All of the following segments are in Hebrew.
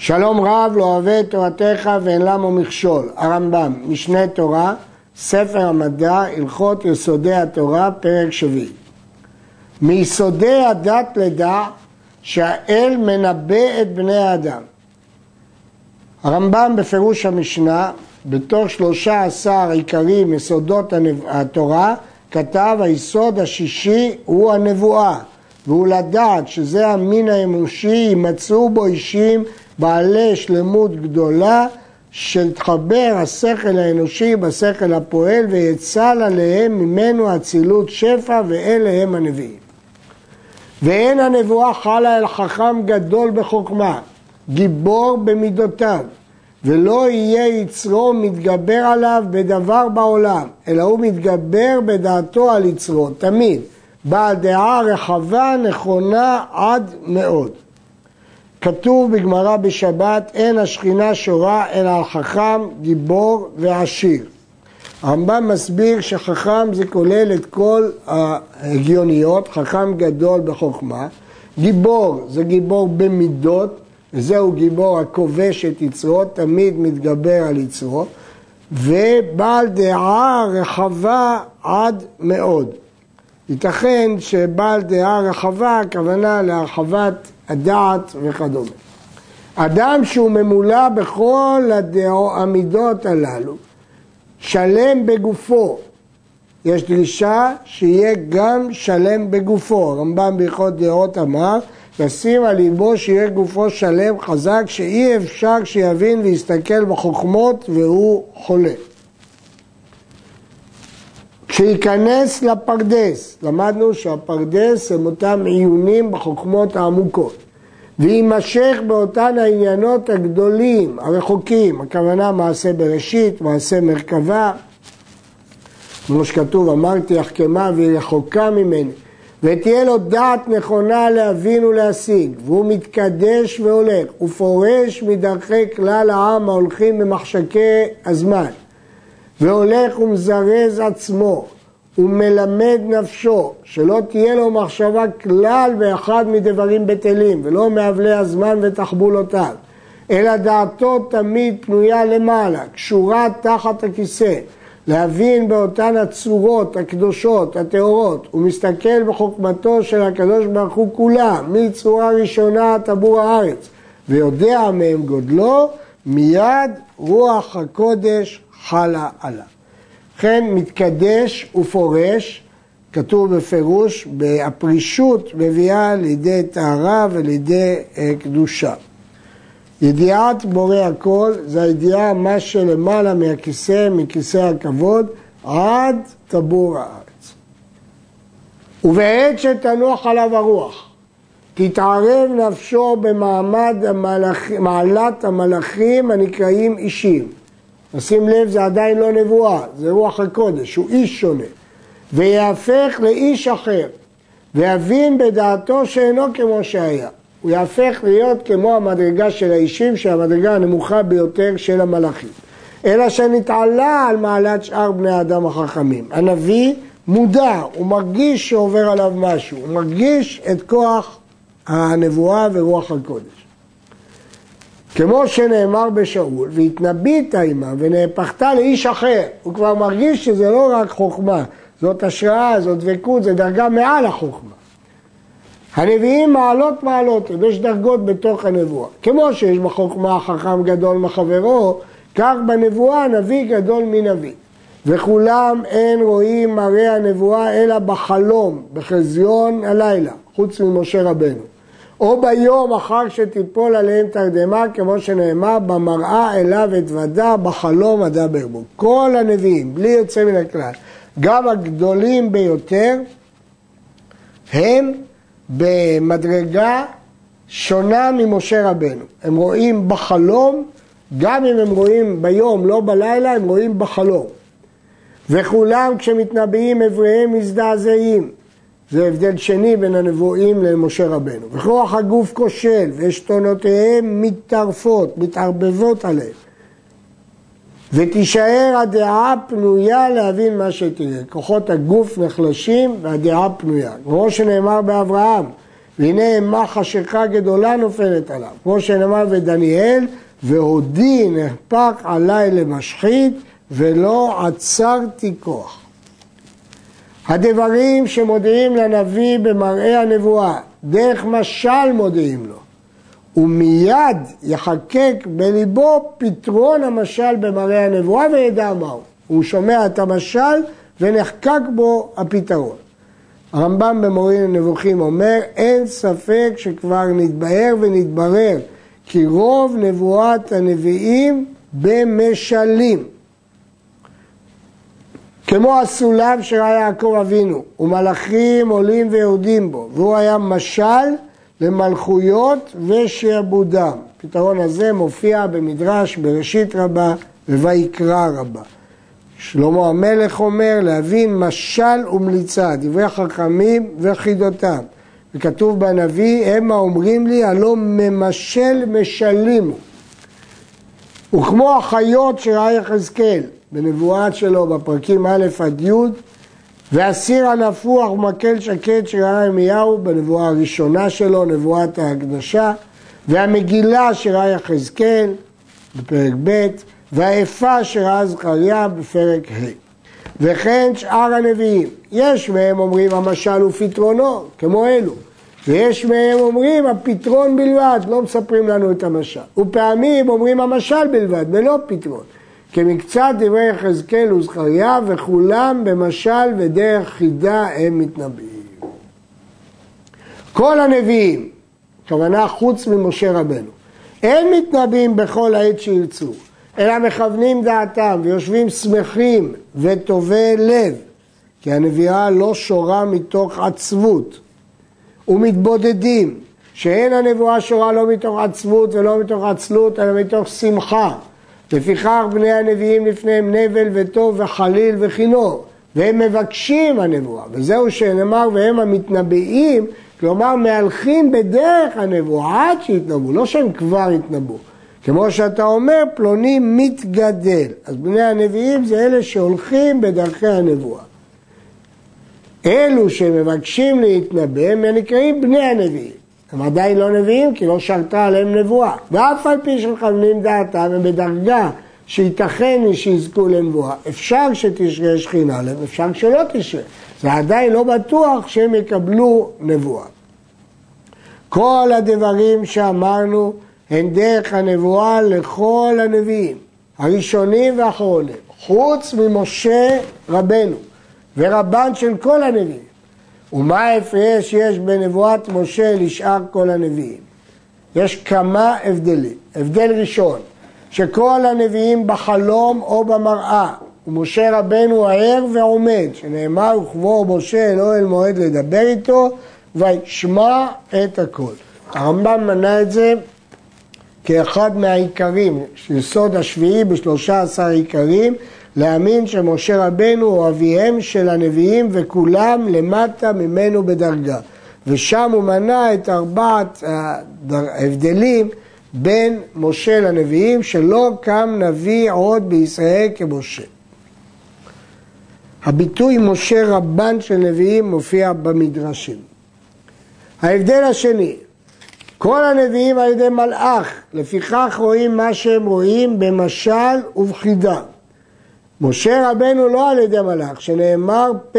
שלום רב לא אוהב את תורתך ואין למה מכשול. הרמב"ם, משנה תורה, ספר המדע, הלכות יסודי התורה, פרק שביעי. מיסודי הדת לדע שהאל מנבא את בני האדם. הרמב"ם בפירוש המשנה, בתוך שלושה עשר עיקרים יסודות התורה, כתב היסוד השישי הוא הנבואה, והוא לדעת שזה המין האנושי, יימצאו בו אישים בעלי שלמות גדולה, שתחבר השכל האנושי בשכל הפועל ויצל עליהם ממנו אצילות שפע ואלה הם הנביאים. ואין הנבואה חלה אל חכם גדול בחוכמה, גיבור במידותיו, ולא יהיה יצרו מתגבר עליו בדבר בעולם, אלא הוא מתגבר בדעתו על יצרו, תמיד, בעל דעה רחבה, נכונה עד מאוד. כתוב בגמרא בשבת, אין השכינה שורה אלא על חכם, גיבור ועשיר. הרמב"ם מסביר שחכם זה כולל את כל ההגיוניות, חכם גדול בחוכמה. גיבור זה גיבור במידות, וזהו גיבור הכובש את יצרו, תמיד מתגבר על יצרו. ובעל דעה רחבה עד מאוד. ייתכן שבעל דעה רחבה, הכוונה להרחבת הדעת וכדומה. אדם שהוא ממולא בכל המידות הללו, שלם בגופו, יש דרישה שיהיה גם שלם בגופו. הרמב"ם בהלכות דעות אמר, לשים על ליבו שיהיה גופו שלם חזק, שאי אפשר שיבין ויסתכל בחוכמות והוא חולה. שייכנס לפרדס, למדנו שהפרדס הם אותם עיונים בחוכמות העמוקות, ויימשך באותן העניינות הגדולים, הרחוקים, הכוונה מעשה בראשית, מעשה מרכבה, כמו שכתוב, אמרתי החכמה והיא רחוקה ממני, ותהיה לו דעת נכונה להבין ולהשיג, והוא מתקדש והולך, ופורש מדרכי כלל העם ההולכים במחשקי הזמן. והולך ומזרז עצמו ומלמד נפשו, שלא תהיה לו מחשבה כלל באחד מדברים בטלים, ולא מאבלי הזמן ותחבולותיו, אלא דעתו תמיד פנויה למעלה, קשורה תחת הכיסא, להבין באותן הצורות הקדושות, הטהורות, ומסתכל בחוכמתו של הקדוש ברוך הוא כולה, מצורה ראשונה טבור הארץ, ויודע מהם גודלו, מיד רוח הקודש חלה עליו. לכן מתקדש ופורש, כתוב בפירוש, הפרישות מביאה לידי טהרה ולידי אה, קדושה. ידיעת בורא הכל זה הידיעה מה שלמעלה מהכיסא, מכיסא הכבוד, עד טבור הארץ. ובעת שתנוח עליו הרוח, תתערב נפשו במעמד המלאכ... מעלת המלאכים הנקראים אישים. נשים לב, זה עדיין לא נבואה, זה רוח הקודש, הוא איש שונה. ויהפך לאיש אחר, ויבין בדעתו שאינו כמו שהיה. הוא יהפך להיות כמו המדרגה של האישים, שהמדרגה הנמוכה ביותר של המלאכים. אלא שנתעלה על מעלת שאר בני האדם החכמים. הנביא מודע, הוא מרגיש שעובר עליו משהו, הוא מרגיש את כוח הנבואה ורוח הקודש. כמו שנאמר בשאול, והתנבאת עימה ונהפכת לאיש אחר. הוא כבר מרגיש שזה לא רק חוכמה, זאת השראה, זאת דבקות, זה דרגה מעל החוכמה. הנביאים מעלות מעלות, יש דרגות בתוך הנבואה. כמו שיש בחוכמה חכם גדול מחברו, כך בנבואה נביא גדול מנביא. וכולם אין רואים מראה הנבואה אלא בחלום, בחזיון הלילה, חוץ ממשה רבנו. או ביום אחר שתיפול עליהם תרדמה, כמו שנאמר, במראה אליו אתוודה, בחלום אדבר בו. כל הנביאים, בלי יוצא מן הכלל, גם הגדולים ביותר, הם במדרגה שונה ממשה רבנו. הם רואים בחלום, גם אם הם רואים ביום, לא בלילה, הם רואים בחלום. וכולם כשמתנבאים אבריהם מזדעזעים. זה הבדל שני בין הנבואים למשה רבנו. וכוח הגוף כושל ועשתונותיהם מתערפות, מתערבבות עליהם. ותישאר הדעה פנויה להבין מה שתראה. כוחות הגוף נחלשים והדעה פנויה. כמו שנאמר באברהם, והנה אימה חשיכה גדולה נופלת עליו. כמו שנאמר ודניאל, והודי נהפק עליי למשחית ולא עצרתי כוח. הדברים שמודיעים לנביא במראה הנבואה, דרך משל מודיעים לו, ומיד יחקק בליבו פתרון המשל במראה הנבואה וידע מהו. הוא שומע את המשל ונחקק בו הפתרון. הרמב"ם במורים לנבוכים אומר, אין ספק שכבר נתבהר ונתברר כי רוב נבואת הנביאים במשלים. כמו הסולם שראה יעקב אבינו, ומלאכים עולים ויורדים בו, והוא היה משל למלכויות ושעבודם. הפתרון הזה מופיע במדרש בראשית רבה ובויקרא רבה. שלמה המלך אומר להבין משל ומליצה, דברי חכמים וחידותם. וכתוב בנביא, המה אומרים לי, הלא ממשל משלים. וכמו החיות שראה יחזקאל בנבואה שלו בפרקים א' עד י', והסיר הנפוח ומקל שקט שראה ירמיהו בנבואה הראשונה שלו, נבואת ההקדשה, והמגילה שראה יחזקאל בפרק ב', והאפה שראה זכריה בפרק ה'. וכן שאר הנביאים, יש מהם אומרים המשל הוא פתרונו, כמו אלו, ויש מהם אומרים הפתרון בלבד, לא מספרים לנו את המשל. ופעמים אומרים המשל בלבד, ולא פתרון. כמקצת דברי יחזקאל וזכריה, וכולם במשל ודרך חידה הם מתנבאים. כל הנביאים, כוונה חוץ ממשה רבנו, אין מתנבאים בכל עת שירצו, אלא מכוונים דעתם ויושבים שמחים וטובי לב, כי הנביאה לא שורה מתוך עצבות, ומתבודדים, שאין הנבואה שורה לא מתוך עצבות ולא מתוך עצלות, אלא מתוך שמחה. לפיכך בני הנביאים לפניהם נבל וטוב וחליל וכינור, והם מבקשים הנבואה, וזהו שנאמר והם המתנבאים, כלומר מהלכים בדרך הנבואה עד שיתנבאו, לא שהם כבר יתנבאו. כמו שאתה אומר, פלוני מתגדל. אז בני הנביאים זה אלה שהולכים בדרכי הנבואה. אלו שמבקשים להתנבא הם נקראים בני הנביאים. הם עדיין לא נביאים כי לא שרתה עליהם נבואה. ואף על פי שמכוונים דעתם הם בדרגה שייתכן שיזכו לנבואה. אפשר שתשרה שכינה להם, אפשר שלא תשרה. זה עדיין לא בטוח שהם יקבלו נבואה. כל הדברים שאמרנו הן דרך הנבואה לכל הנביאים, הראשונים והאחרונים, חוץ ממשה רבנו ורבן של כל הנביאים. ומה ההפרש יש בין נבואת משה לשאר כל הנביאים? יש כמה הבדלים. הבדל ראשון, שכל הנביאים בחלום או במראה, ומשה רבנו ער ועומד, שנאמר וכבוא משה אל מועד לדבר איתו, וישמע את הכל. הרמב"ם מנה את זה כאחד מהעיקרים, יסוד השביעי בשלושה עשר עיקרים, להאמין שמשה רבנו הוא אביהם של הנביאים וכולם למטה ממנו בדרגה. ושם הוא מנה את ארבעת ההבדלים בין משה לנביאים, שלא קם נביא עוד בישראל כמשה. הביטוי משה רבן של נביאים מופיע במדרשים. ההבדל השני, כל הנביאים על ידי מלאך, לפיכך רואים מה שהם רואים במשל ובחידה. משה רבנו לא על ידי מלאך, שנאמר פה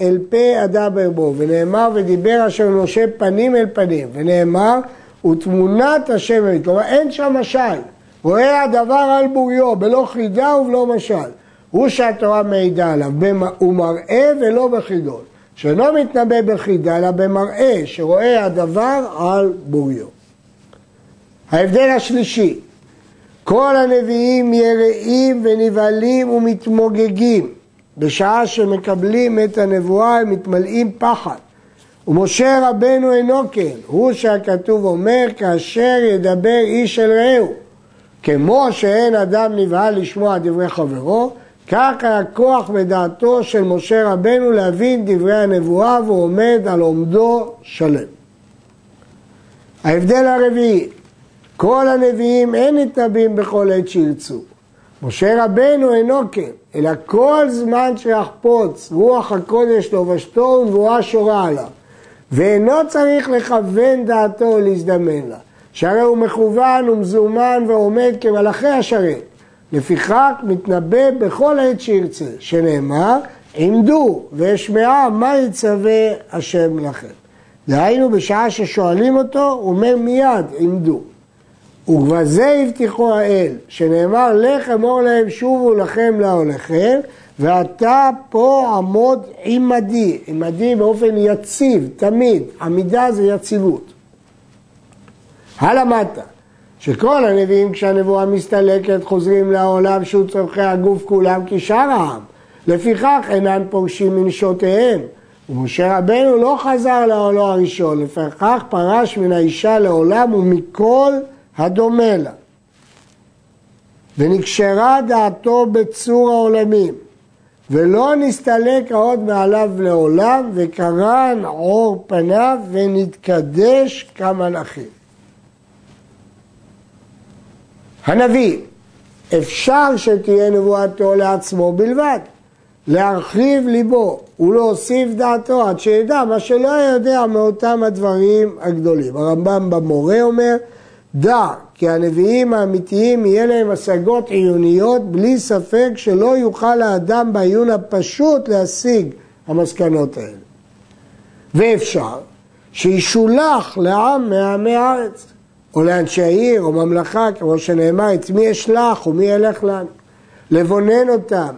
אל פה אדבר בו, ונאמר ודיבר אשר משה פנים אל פנים, ונאמר ותמונת השם אלית, כלומר אין שם משל, רואה הדבר על בוריו, בלא חידה ובלא משל, הוא שהתורה מעידה עליו, הוא מראה ולא בחידות, שאינו מתנבא בחידה אלא במראה, שרואה הדבר על בוריו. ההבדל השלישי, כל הנביאים יראים ונבהלים ומתמוגגים. בשעה שמקבלים את הנבואה הם מתמלאים פחד. ומשה רבנו אינו כן, הוא שהכתוב אומר כאשר ידבר איש אל רעהו. כמו שאין אדם נבהל לשמוע דברי חברו, כך היה כוח בדעתו של משה רבנו להבין דברי הנבואה והוא עומד על עומדו שלם. ההבדל הרביעי, כל הנביאים אין נתנבאים בכל עת שירצו. משה רבנו אינו כן, אלא כל זמן שיחפוץ רוח הקודש לובשתו ונבואה שורה עליו. ואינו צריך לכוון דעתו להזדמן לה, שהרי הוא מכוון ומזומן ועומד כמלאכי השרת. לפיכך מתנבא בכל עת שירצה, שנאמר עמדו ואשמעה מה יצווה השם לכם. דהיינו בשעה ששואלים אותו, הוא אומר מיד עמדו. ובזה הבטיחו האל, שנאמר לך אמור להם שובו לכם להולכם ואתה פה עמוד עמדי, עמדי באופן יציב, תמיד, עמידה זה יציבות. הלמדת שכל הנביאים כשהנבואה מסתלקת חוזרים לעולם שהוא צורכי הגוף כולם כשאר העם. לפיכך אינן פורשים מנשותיהם. ומשה רבנו לא חזר לעולו הראשון, לפיכך פרש מן האישה לעולם ומכל הדומה לה. ונקשרה דעתו בצור העולמים, ולא נסתלק עוד מעליו לעולם, וקרן עור פניו ונתקדש כמלאכים. הנביא, אפשר שתהיה נבואתו לעצמו בלבד, להרחיב ליבו ולהוסיף דעתו עד שידע מה שלא יודע מאותם הדברים הגדולים. הרמב"ם במורה אומר, דע כי הנביאים האמיתיים יהיה להם השגות עיוניות בלי ספק שלא יוכל האדם בעיון הפשוט להשיג המסקנות האלה. ואפשר שישולח לעם מעמי הארץ. או לאנשי העיר או ממלכה, כמו שנאמר, את מי אשלח ומי ילך לנו? לבונן אותם,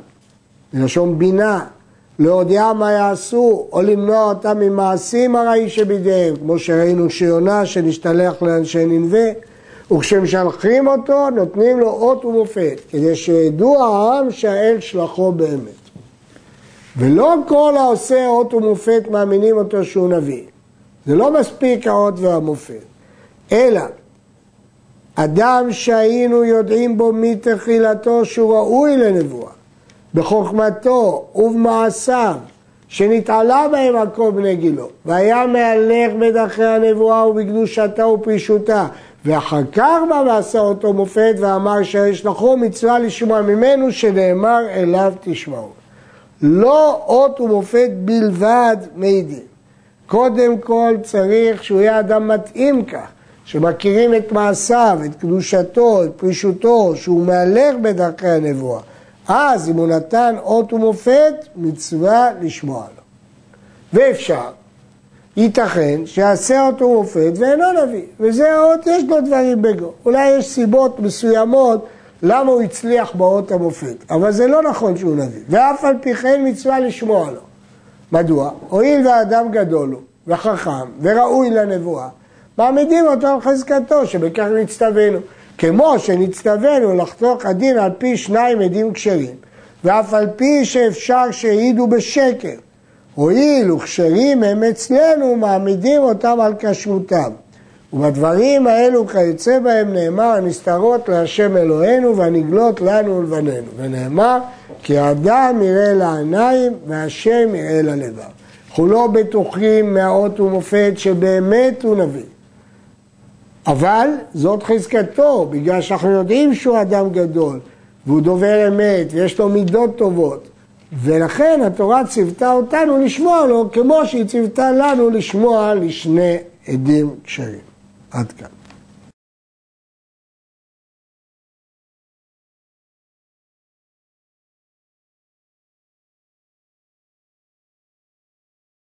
מלשון בינה, להודיע מה יעשו, או למנוע אותם ממעשים הרעים שבידיהם, כמו שראינו שיונה שנשתלח לאנשי ננבה, וכשמשלחים אותו נותנים לו אות ומופת, כדי שידעו העם שהאל שלחו באמת. ולא כל העושה אות ומופת מאמינים אותו שהוא נביא. זה לא מספיק האות והמופת, אלא אדם שהיינו יודעים בו מתחילתו שהוא ראוי לנבואה, בחוכמתו ובמעשיו, שנתעלה בהם על כל בני גילו, והיה מהלך בדרכי הנבואה ובקדושתה ופרישותה, ואחר כך בא ועשה אותו מופת ואמר שיש לכו מצווה לשמוע ממנו שנאמר אליו תשמעו. לא אות ומופת בלבד מעידים. קודם כל צריך שהוא יהיה אדם מתאים כך. שמכירים את מעשיו, את קדושתו, את פרישותו, שהוא מהלך בדרכי הנבואה. אז אם הוא נתן אות ומופת, מצווה לשמוע לו. ואפשר, ייתכן שיעשה אות ומופת ואינו נביא, וזה האות, יש לו דברים בגו. אולי יש סיבות מסוימות למה הוא הצליח באות המופת, אבל זה לא נכון שהוא נביא, ואף על פי כן מצווה לשמוע לו. מדוע? הואיל והאדם גדול הוא, וחכם, וראוי לנבואה, מעמידים אותו על חזקתו, שבכך נצטווינו. כמו שנצטווינו לחתוך הדין על פי שניים עדים כשרים, ואף על פי שאפשר שהעידו בשקר. הואיל וכשרים הם אצלנו, מעמידים אותם על כשרותם. ובדברים האלו כיוצא בהם נאמר הנסתרות להשם אלוהינו והנגלות לנו ולבנינו. ונאמר כי האדם יראה לעיניים והשם יראה ללבב. אנחנו לא בטוחים מהאות ומופת שבאמת הוא נביא. אבל זאת חזקתו, בגלל שאנחנו יודעים שהוא אדם גדול, והוא דובר אמת, ויש לו מידות טובות. ולכן התורה ציוותה אותנו לשמוע לו, כמו שהיא ציוותה לנו לשמוע לשני עדים כשרים. עד כאן.